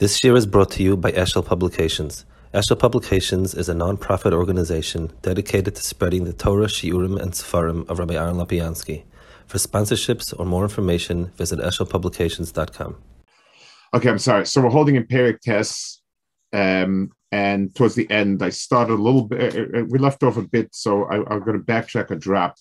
This shiur is brought to you by Eshel Publications. Eshel Publications is a non-profit organization dedicated to spreading the Torah, Shiurim, and Sefarim of Rabbi Aaron Lopiansky. For sponsorships or more information, visit eshelpublications.com. Okay, I'm sorry. So we're holding in Perek tests, um, and towards the end, I started a little bit. Uh, uh, we left off a bit, so I, am going to backtrack a drop.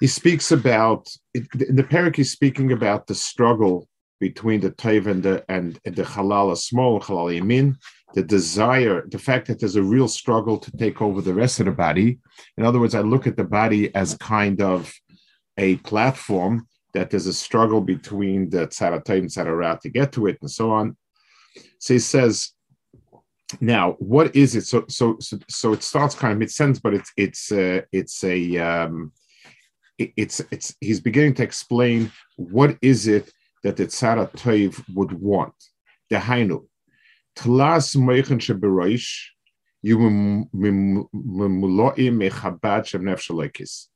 He speaks about in the Perek. He's speaking about the struggle between the Taiv and the and, the Halal small Halal Yamin, the desire, the fact that there's a real struggle to take over the rest of the body. In other words, I look at the body as kind of a platform that there's a struggle between the Tzara Taiv and Tzara Ra to get to it, and so on. So he says, now what is it? So so so, so it starts kind of mid sense, but it's it's uh, it's a um, it, it's it's he's beginning to explain what is it that the Tzara Toiv would want. The Hainu. Tlas Meichen Sheberoish, you Mimuloi Mechabad Shem Nefshalekis.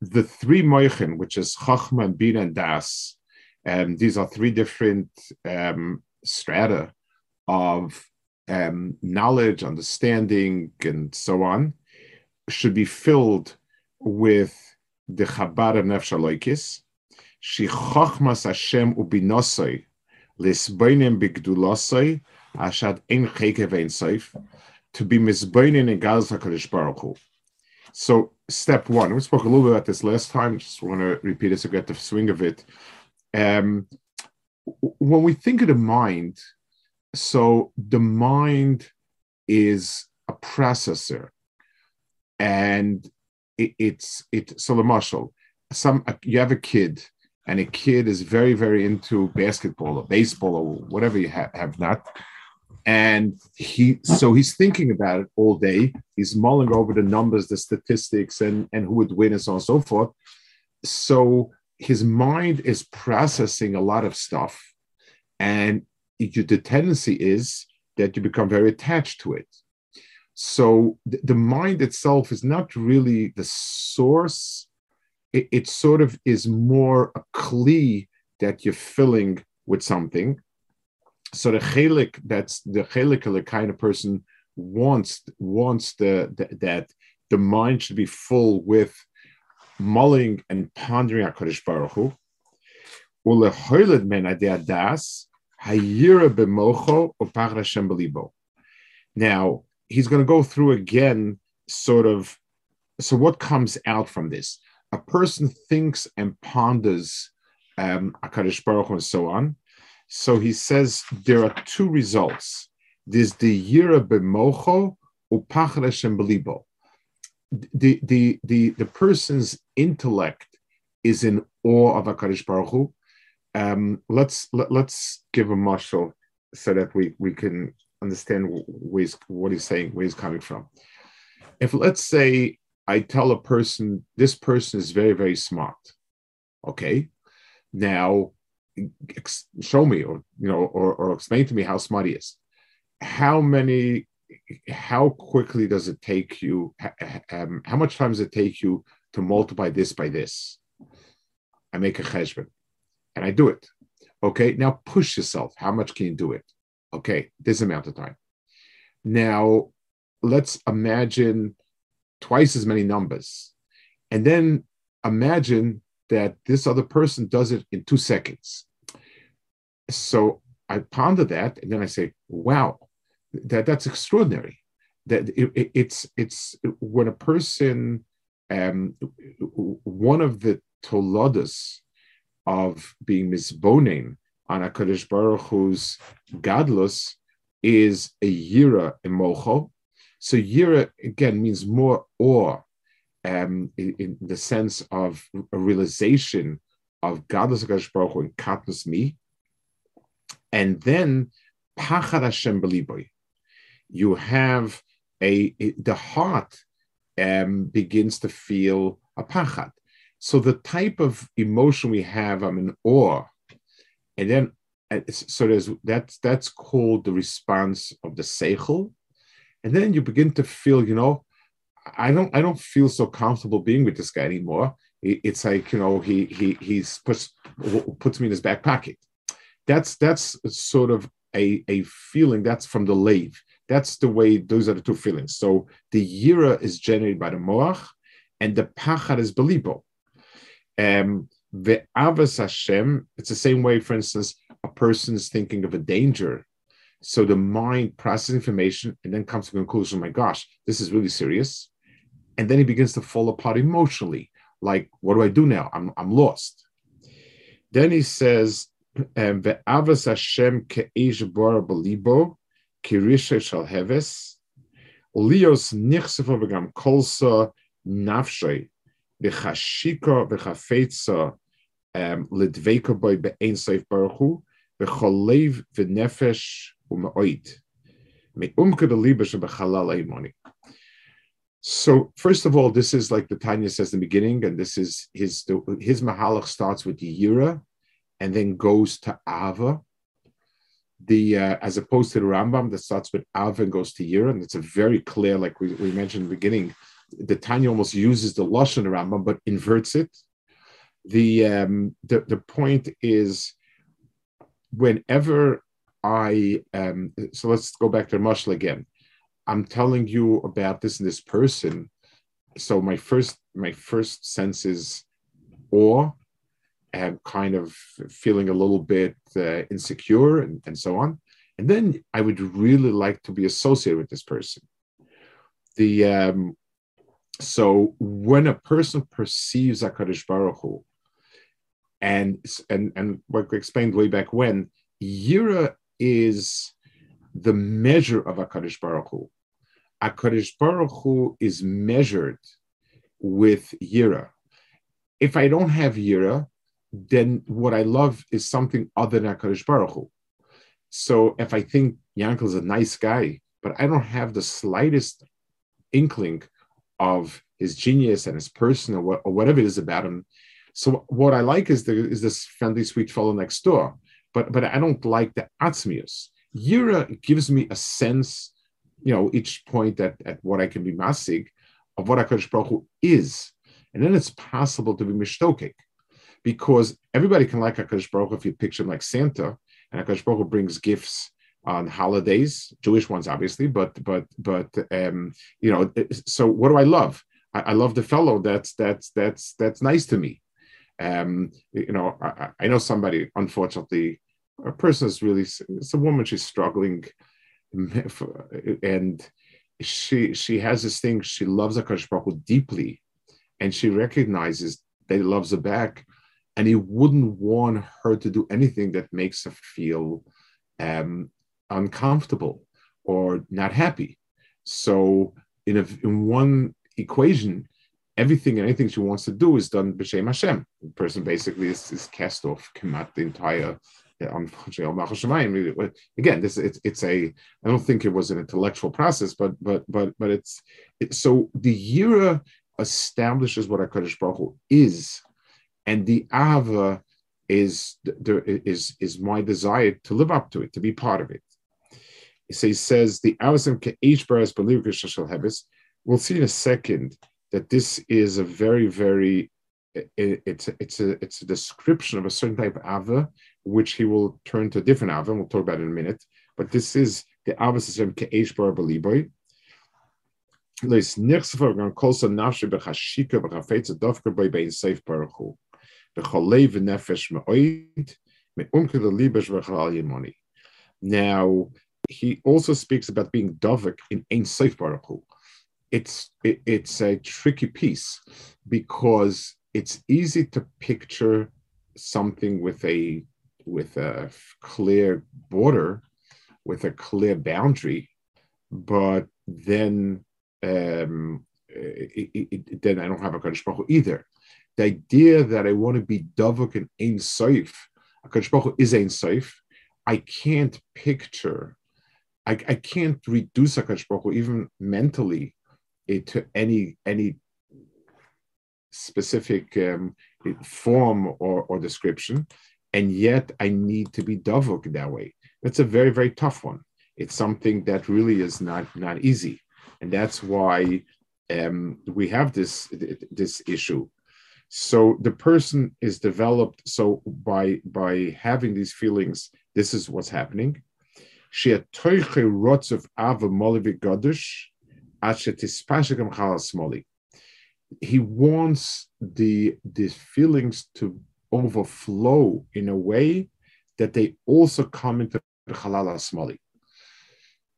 The three Meichen, which is Chachma, Bin, and Das, um, these are three different um, strata of um, knowledge, understanding, and so on, should be filled with the Chabad of Nefshalekis she Hashem ubinosoi lisboinim bigdulosoi ashad ein cheke vein soif to be misboinim in God's HaKadosh Baruch Hu. So step one, we spoke a little bit about this last time. Just want to repeat it so get the swing of it. Um, when we think of the mind, so the mind is a processor, and it, it's it. So the mashal, some you have a kid and a kid is very, very into basketball or baseball or whatever you have, have not. And he, so he's thinking about it all day. He's mulling over the numbers, the statistics, and, and who would win, and so on and so forth. So his mind is processing a lot of stuff. And the tendency is that you become very attached to it. So the mind itself is not really the source it, it sort of is more a kli that you're filling with something. So the chelik, that's the chelik the kind of person wants wants the, the that the mind should be full with mulling and pondering Hakadosh Baruch Hu. Men hayira b'mocho upach Hashem belibo. Now he's going to go through again, sort of. So what comes out from this? A person thinks and ponders um, Baruch Hu and so on. So he says there are two results. There's the yira b'mocho upachreshem belibo. The, the, the, the person's intellect is in awe of Akadosh Baruch Hu. Um, let's let, us let us give a mashal so that we, we can understand where he's, what he's saying, where he's coming from. If let's say I tell a person, this person is very, very smart. Okay. Now, show me or, you know, or, or explain to me how smart he is. How many, how quickly does it take you? Um, how much time does it take you to multiply this by this? I make a cheshbon and I do it. Okay. Now push yourself. How much can you do it? Okay. This amount of time. Now, let's imagine twice as many numbers. And then imagine that this other person does it in two seconds. So I ponder that, and then I say, "Wow, that that's extraordinary." That it, it, it's it's when a person, um, one of the toladas of being misbonin on Hakadosh Baruch Hu's gadlus is a yira emocho, so yira again means more awe, um, in, in, the sense of a realization of gadlus Hakadosh Baruch Hu and katnus me, and then pachad Hashem beliboy. You have a, a, the heart um, begins to feel a pachad. So the type of emotion we have, I'm in awe, and then uh, so there's that's that's called the response of the seichel, and then you begin to feel, you know, I don't I don't feel so comfortable being with this guy anymore. It's like you know he he he's puts puts me in his back pocket. that's that's sort of a, a feeling that's from the lave. That's the way those are the two feelings. So the yira is generated by the moach, and the pachad is belibo. Um, the avas Hashem, it's the same way, for instance, a person is thinking of a danger. So the mind processes information and then comes to conclusion, oh my gosh, this is really serious. And then he begins to fall apart emotionally. Like, what do I do now? I'm, I'm lost. Then he says, Ve'avas Hashem ke'esh belibo, kirisha shal heves, lios nichsefa v'gam kolsa nafshay, v'chashika v'chafetza lidveka boy be'ein seif baruch hu, v'cholev v'nefesh So first of all, this is like the Tanya says in the beginning, and this is his his mahalach starts with Yira, and then goes to Ava. The uh, as opposed to the Rambam that starts with Ava and goes to Yira, and it's a very clear, like we, we mentioned in the beginning, the Tanya almost uses the Lashon Rambam but inverts it. The um, the the point is, whenever I um, so let's go back to Mashal again I'm telling you about this and this person. So my first my first sense is awe and kind of feeling a little bit uh, insecure and, and so on. And then I would really like to be associated with this person. The um, so when a person perceives Hakadosh Baruch Hu, and and and what we explained way back when, Yira is the measure of Hakadosh Baruch Hu. Hakadosh Baruch Hu is measured with Yira. If I don't have Yira, then what I love is something other than Hakadosh Baruch Hu. So if I think Yankel is a nice guy, but I don't have the slightest inkling of his genius and his person or, what, or whatever it is about him. So what I like is the is this friendly, sweet fellow next door, but but I don't like the atzmius. Yira gives me a sense, you know, each point at, at what I can be masig of what HaKadosh Baruch Hu is. And then it's possible to be mishtokik because everybody can like HaKadosh Baruch Hu if you picture him like Santa, and HaKadosh Baruch Hu brings gifts on holidays, Jewish ones obviously, but but but um, you know, so what do I love? I, I love the fellow that's that's that's that's nice to me. Um, you know, I, I know somebody unfortunately a person is really it's a woman she's struggling and she she has this thing she loves Akash Baruch deeply and she recognizes that he loves her back and he wouldn't want her to do anything that makes her feel um, uncomfortable or not happy so in a, in one equation everything and anything she wants to do is done b'shem Hashem. The person basically is, is cast off, Kemat, the entire unfortunately, again, this it's it's a I don't think it was an intellectual process, but but but but it's it, so the Yira establishes what Hakadosh Baruch Hu is, and the Ava is is is my desire to live up to it, to be part of it. So he says the Avasim Ke'ish Baras Hebes. We'll see in a second that this is a very very it, it's it's a it's a description of a certain type of ava, which he will turn to a different ava, we'll talk about it in a minute. But this is the ava system ke'esh bar beliboy. Now, he also speaks about being dovik in Ein Seif Baruch It's it, it's a tricky piece because it's easy to picture something with a with a clear border, with a clear boundary, but then um, it, it, then I don't have a Kaddish Baruch either. The idea that I want to be Davuk and Ein Saif, a Kaddish Baruch is Ein Saif, I can't picture, I, I can't reduce a Kaddish Baruch even mentally to any any specific um, form or, or description, and yet I need to be davuk that way. That's a very very tough one. It's something that really is not not easy, and that's why um, we have this this issue. So the person is developed. So by by having these feelings, this is what's happening. She had rots of ava gadish, he wants the these feelings to overflow in a way that they also come into the halal smali.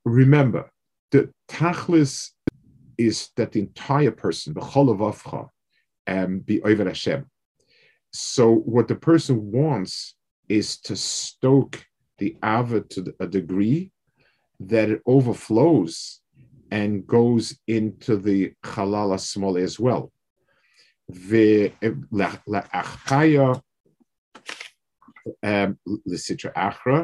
Remember, the tachlis is that the entire person, the cholavavcha, um, be over Hashem. So what the person wants is to stoke the ava to a degree that it overflows and goes into the halal small as well. ולאחיה לסטרה אחרא,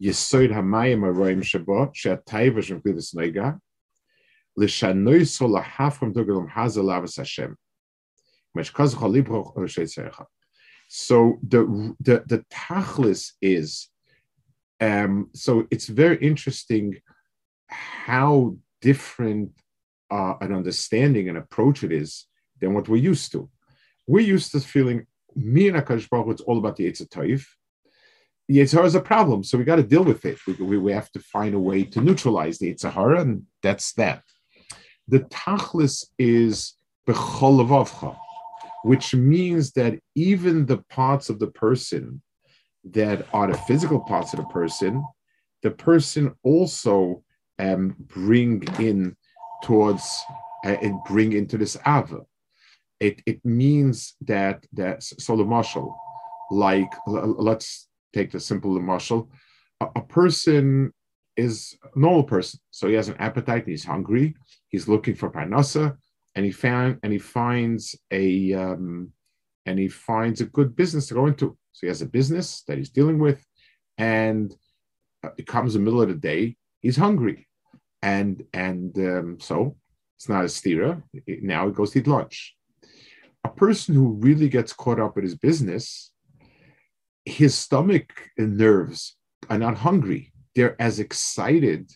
יסוד המים הרואים שבו, שהטייבה של גלידס נגע, לשנוי סו להפרם דוגלם חזה לאבס השם. So the the the tachlis is um, so it's very interesting how different uh, an understanding and approach it is than what we're used to. We're used to feeling me and Akash Baruch it's all about the Yitzhak Taif. Yitzhar is a problem, so we got to deal with it. We, we, we, have to find a way to neutralize the Yitzhar, and that's that. The Tachlis is Becholavavcha, which means that even the parts of the person that are the physical parts of the person, the person also um, bring in towards uh, and bring into this ava. It, it means that that so the mashal, like let's take the simple mashal, a, a person is a normal person, so he has an appetite, he's hungry, he's looking for parnasa, and he found and he finds a um, and he finds a good business to go into. So he has a business that he's dealing with, and uh, it comes the middle of the day, he's hungry and and um, so it's not a stira. now he goes to eat lunch. A person who really gets caught up in his business, his stomach and nerves are not hungry. They're as excited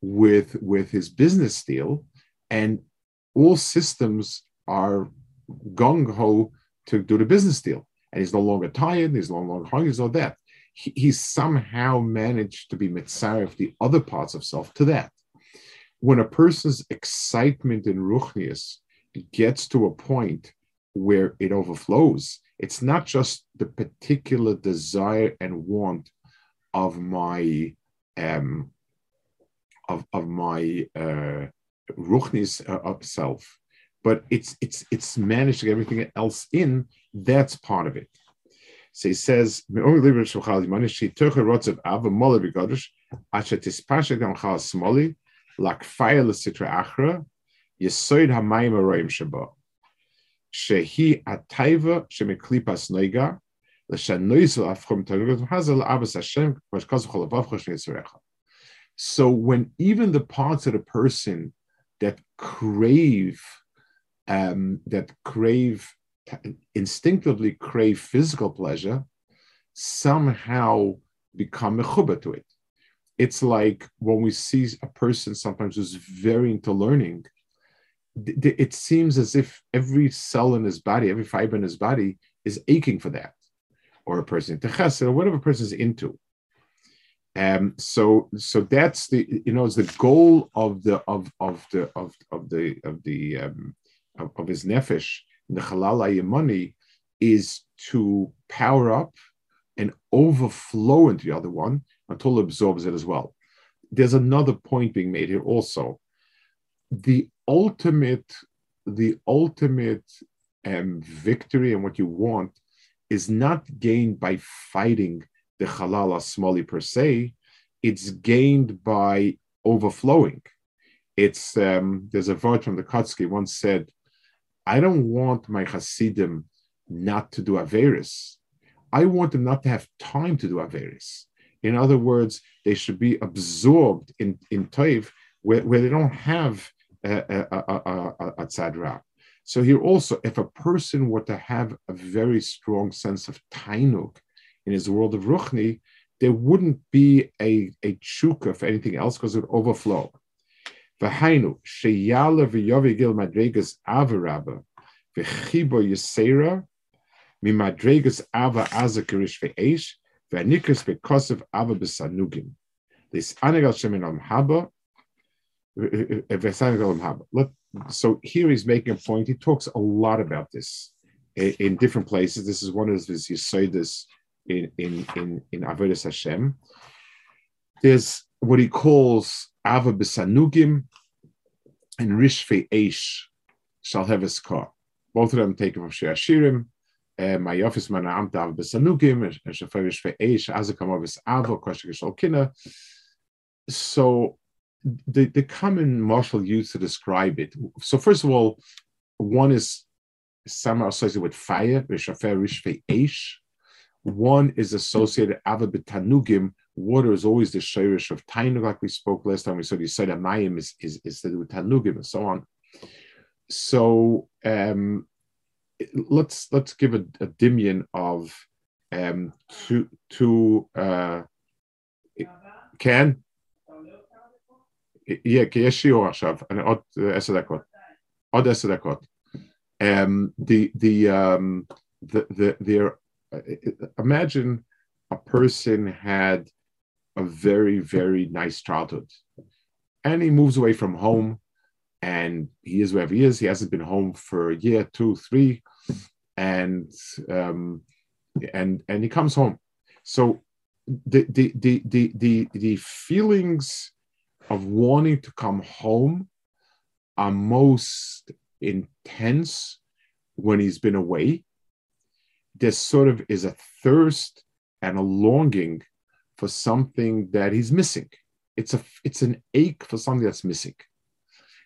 with with his business deal, and all systems are gung ho to do the business deal. And he's no longer tired. He's no longer hungry. He's all that. He, he somehow managed to be mitzvah the other parts of self to that when a person's excitement in ruchnius gets to a point where it overflows. It's not just the particular desire and want of my um, of, of my uh, ruchnis uh, self, but it's it's it's managing everything else in. That's part of it. So he says, fire achra shehi ataiva shemeklipas noiga so when even the parts of the person that crave, um, that crave instinctively crave physical pleasure, somehow become mechuba to it. It's like when we see a person sometimes who's very into learning, it seems as if every cell in his body, every fiber in his body is aching for that, or a person into chesed, or whatever person is into. Um, so so that's the you know it's the goal of the of of the of of the of the um, of, of his nefesh the halal money is to power up and overflow into the other one until it absorbs it as well. There's another point being made here also. The ultimate, the ultimate um, victory and what you want is not gained by fighting the halal smali per se. It's gained by overflowing. It's um, there's a word from the Kotzker once said, "I don't want my Hasidim not to do Averis. I want them not to have time to do Averis. In other words, they should be absorbed in, in Toiv where, where they don't have a, tzadra. So here also, if a person were to have a very strong sense of tainuk in his world of ruchni, there wouldn't be a, a chuka for anything else because it would overflow. V'hainu sheyala v'yovigil madregas avarabba v'chibo yisera mimadregas ava azakirish ve'esh ve'anikas bekosev ava b'sanugim. This anegal shemin haba so here he's making a point. He talks a lot about this in, different places. This is one of his Yisoidis in in in in Avodas Hashem. There's what he calls Ava B'Sanugim and Rishfe Eish shall have his car. Both of them taken from Shir Shirim. Uh, my office man am Ava B'Sanugim and Shafer Rishfe Eish Azakam Avis Ava Koshik Kina. So the, the common mashal used to describe it. So first of all, one is somehow associated with fire, one is associated Ava avabitanugim. Water is always the shirish of tainug, like we spoke last time. We saw the said mayim is, is, is with tanugim and so on. So um, let's let's give a, a dimion of um, two two uh, can יהיה, כי יש שיעור עכשיו, עוד עשר דקות. עוד עשר דקות. Um, the, the, um, the, the, the, uh, imagine a person had a very, very nice childhood and he moves away from home and he is wherever he is. He hasn't been home for a year, two, three, and um, and and he comes home. So the the the the the, the feelings of wanting to come home are most intense when he's been away. There sort of is a thirst and a longing for something that he's missing. It's a it's an ache for something that's missing.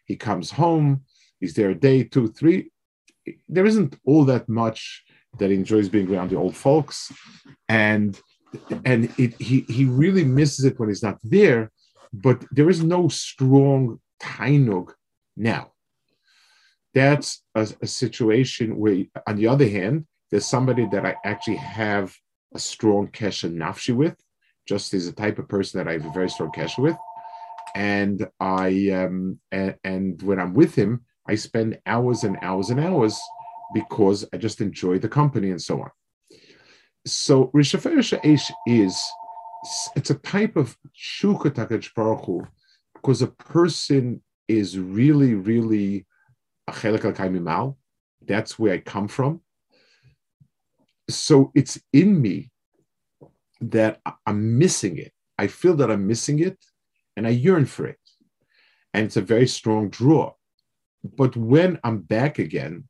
He comes home, he's there a day, two, three. There isn't all that much that he enjoys being around the old folks, and and it, he he really misses it when he's not there but there is no strong tainug now. That's a, a, situation where, on the other hand, there's somebody that I actually have a strong kesha nafshi with, just as a type of person that I have a very strong kesha with. And I um, and, and when I'm with him, I spend hours and hours and hours because I just enjoy the company and so on. So Rishafer Eish is it's a type of shuka Baruch because a person is really, really a chelik al That's where I come from. So it's in me that I'm missing it. I feel that I'm missing it, and I yearn for it, and it's a very strong draw. But when I'm back again,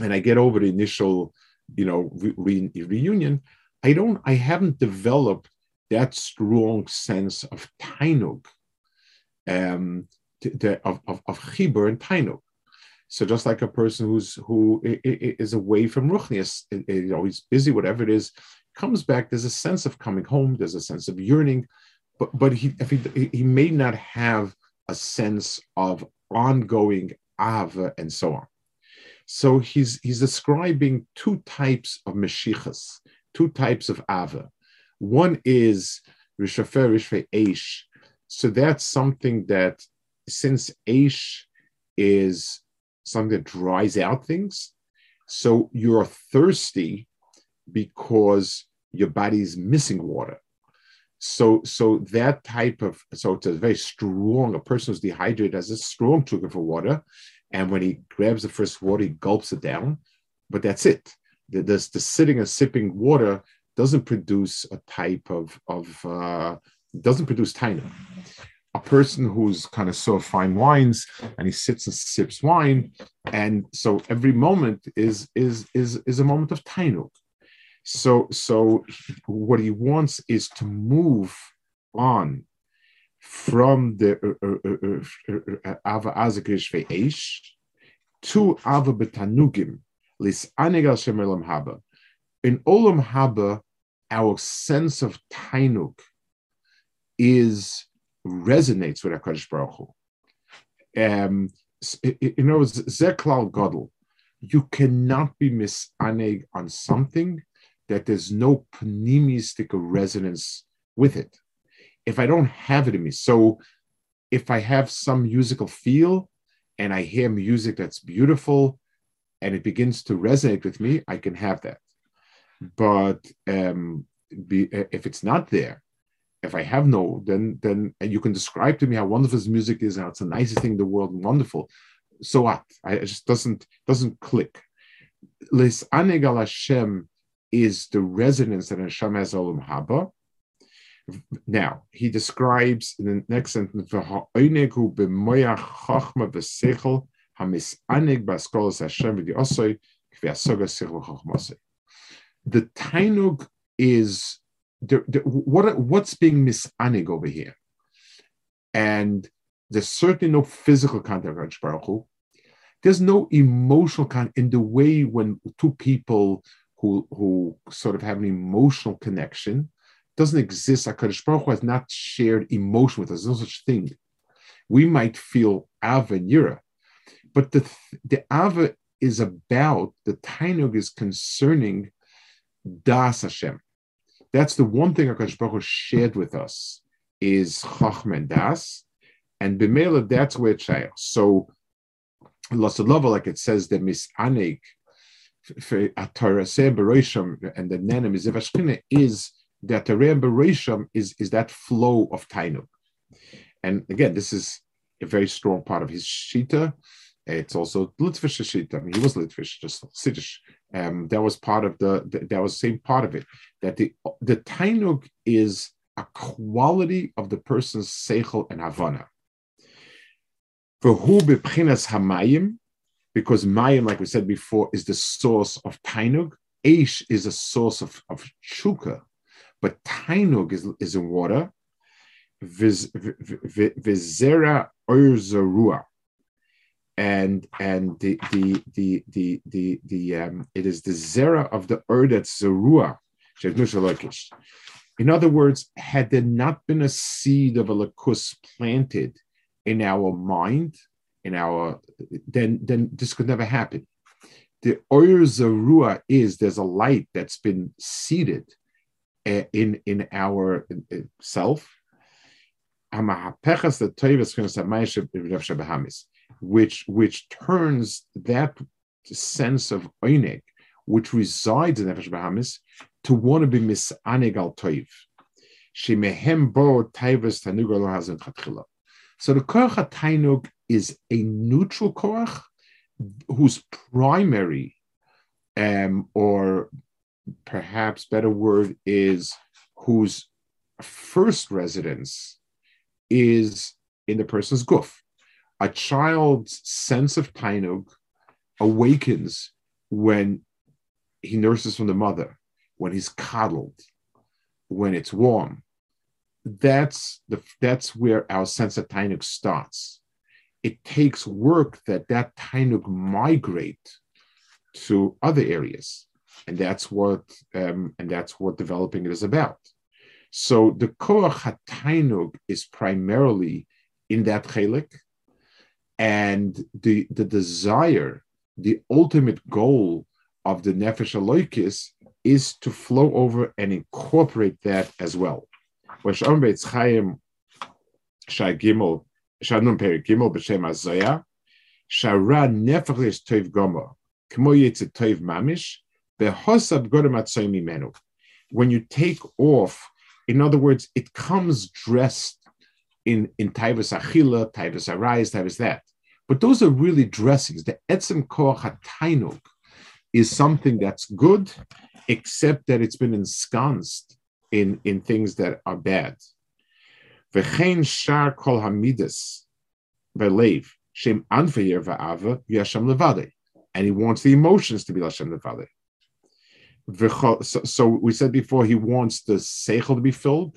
and I get over the initial, you know, re- re- reunion, I don't, I haven't developed that strong sense of Tainuk, um, of, of, of chibur and Tainuk. So just like a person who's who is away from ruchnias, you know, he's busy, whatever it is, comes back. There's a sense of coming home. There's a sense of yearning, but but he if he, he may not have a sense of ongoing ava and so on. So he's he's describing two types of meshichas two types of Ava. One is Rishafer Rishve Eish. So that's something that, since Eish is something that dries out things, so you're thirsty because your body's missing water. So, so that type of so it's a very strong. A person who's dehydrated has a strong trigger for water, and when he grabs the first water, he gulps it down. But that's it the, the, the sitting and sipping water doesn't produce a type of of uh, doesn't produce taina. A person who's kind of so fine wines and he sits and sips wine, and so every moment is is is is a moment of tainuk. So so what he wants is to move on from the uh, uh, uh, ava azakrish ve'esh to ava betanugim in Olam Haba, our sense of Tainuk is resonates with HaKadosh Baruch Hu. Um, in other words, Zeklal Godel, you cannot be misaneg on something that there's no pneumistic resonance with it. If I don't have it in me, so if I have some musical feel and I hear music that's beautiful, and it begins to resonate with me, I can have that. But um, be, if it's not there, if I have no, then then you can describe to me how wonderful this music is and it's the nicest thing in the world and wonderful. So what? I, it just doesn't doesn't click. Les anegal Hashem is the resonance that Hashem has olam haba. Now he describes in the next sentence the tainug is the, the, what what's being misanig over here, and there's certainly no physical contact with Baruch Hu. There's no emotional contact in the way when two people who who sort of have an emotional connection doesn't exist. Hakadosh Baruch Hu has not shared emotion with us. There's no such thing. We might feel yira, but the the ava is about the tainug is concerning das Hashem. That's the one thing Hakadosh Baruch Hu shared with us is chachma and das, and b'meila that's where it's So, Lasalova, like it says, the misanik Ataraseh Beresham and the Nenem is is that Tareh Beresham is is that flow of Tainuk. And again, this is a very strong part of his Shita. It's also Litvish Shita. I mean, he was Litvish, just Siddish. Um, that was part of the, the, that was same part of it. That the the Tainuk is a quality of the person's Seichel and Havana. For who bepchinas hamayim, because mayim, like we said before, is the source of tainug. Aish is a source of, of chuka, but tainug is, is in water. Vizera orzarua. And and the the the the the, the um, it is the zera of the ur that's zerua, in other words, had there not been a seed of a lakus planted in our mind, in our then then this could never happen. The oyer zarua is there's a light that's been seeded uh, in in our uh, self. Which which turns that sense of oinek, which resides in Nefesh Bahamis, to want to be misanig al toiv. Shemehem bo taivas tanugal hazin chatchila. So the koach tainug is a neutral koach whose primary, um, or perhaps better word is whose first residence is in the person's guf. A child's sense of tainug awakens when he nurses from the mother, when he's coddled, when it's warm, that's the that's where our sense of tainuk starts. It takes work that that tainuk migrate to other areas, and that's what um, and that's what developing it is about. So the koach tainuk is primarily in that chelik, and the the desire, the ultimate goal of the nefesh aloikis is to flow over and incorporate that as well. When Shara Mamish When you take off, in other words, it comes dressed in in Taivas Achila, Taivas Arayis, Taivas that. But those are really dressings. The etzem koach hatainuk is something that's good, except that it's been ensconced in, in things that are bad. V'chein shar kol hamidas v'leiv shem anfeyer v'ava yashem levade, and he wants the emotions to be Hashem levade. So, so we said before, he wants the seichel to be filled.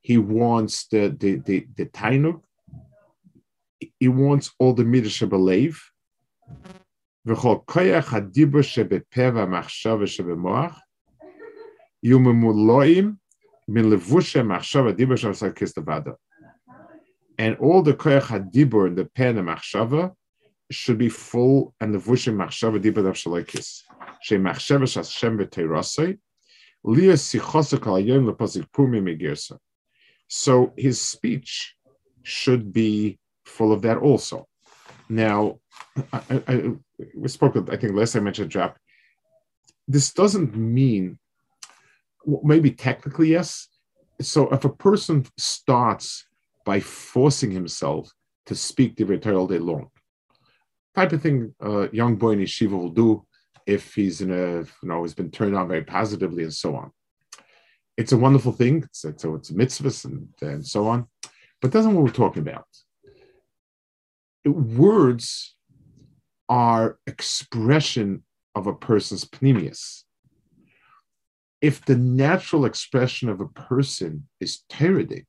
He wants the the the, the tainuk. He wants all the midrash believe. V'chol koyach hadibur shebemoach Yumemuloim min levushe machshava dibur shavsa And all the koyach hadibur in the pen of machshava should be full and the vushe machshava dibur of shalakis. She lepasik pumi megirsa. So his speech should be full of that also. Now, I, I, we spoke, I think last I mentioned drop. This doesn't mean, maybe technically, yes. So if a person starts by forcing himself to speak the Torah all day long, type of thing a young boy in yeshiva will do if he's in a, you know, he's been turned on very positively and so on. It's a wonderful thing. It's, it's, it's a mitzvah and, and so on. But that's not what we're talking about. Words are expression of a person's pneumius. If the natural expression of a person is Toradic,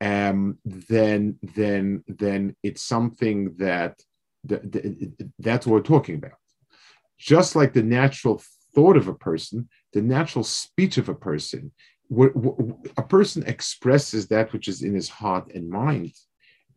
um, then then then it's something that that's what we're talking about. Just like the natural thought of a person, the natural speech of a person, a person expresses that which is in his heart and mind,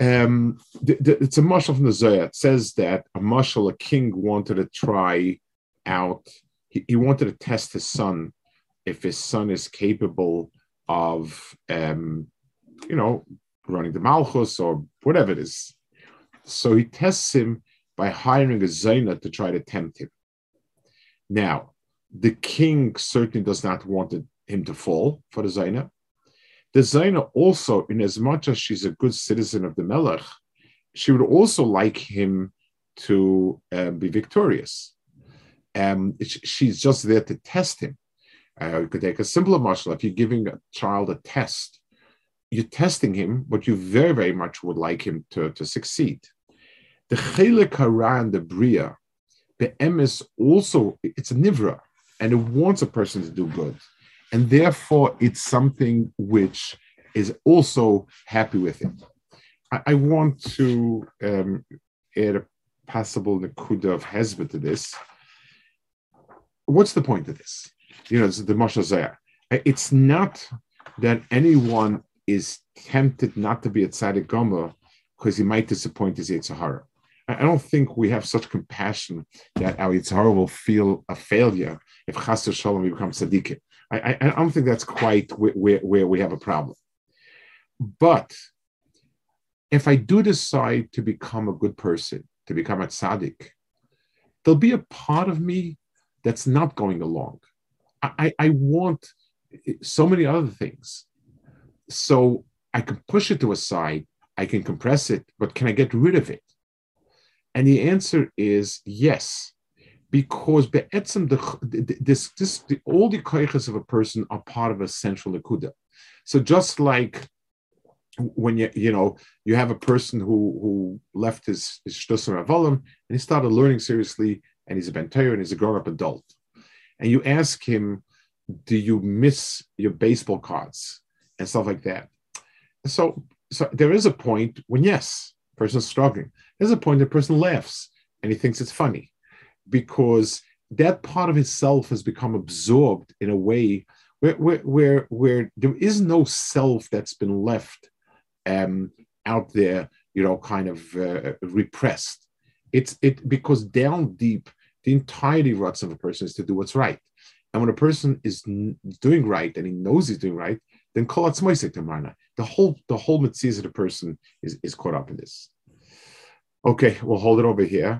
Um, the, the, it's a mashal from the Zohar. It says that a mashal, a king, wanted to try out. He, he, wanted to test his son if his son is capable of, um, you know, running the malchus or whatever it is. So he tests him by hiring a zaina to try to tempt him. Now, the king certainly does not want him to fall for the zaina. The Zaina also, in as much as she's a good citizen of the Melech, she would also like him to um, be victorious. Um, she's just there to test him. Uh, you could take a simpler mashal. If you're giving a child a test, you're testing him, but you very, very much would like him to, to succeed. The Chelik Hara and the Bria, the emes also, it's a Nivra, and it wants a person to do good and therefore it's something which is also happy with it. I, I want to um, add a possible nakuda of hezbollah to this. What's the point of this? You know, it's the Moshe Zayah. It's not that anyone is tempted not to be a tzaddik gomer because he might disappoint his Yitzhahara. I don't think we have such compassion that our Yitzhahara will feel a failure if Chas Shalom becomes tzaddikim. I, I, don't think that's quite where, where we have a problem. But if I do decide to become a good person, to become a tzaddik, there'll be a part of me that's not going along. I, I want so many other things. So I can push it to a side, I can compress it, but can I get rid of it? And the answer is yes because be'etzem the, this, this, the, all the koiches of a person are part of a central akuda. So just like when you you know you have a person who who left his his avolim and he started learning seriously and he's a bentayer and he's a grown up adult, and you ask him, do you miss your baseball cards and stuff like that? So so there is a point when yes, person's struggling. There's a point the person laughs and he thinks it's funny because that part of himself has become absorbed in a way where, where, where, where there is no self that's been left um, out there, you know, kind of uh, repressed. It's it because down deep, the entirety ruts of a person is to do what's right. And when a person is doing right and he knows he's doing right, then call out The whole the whole mitzvah of the person is, is caught up in this. Okay, we'll hold it over here.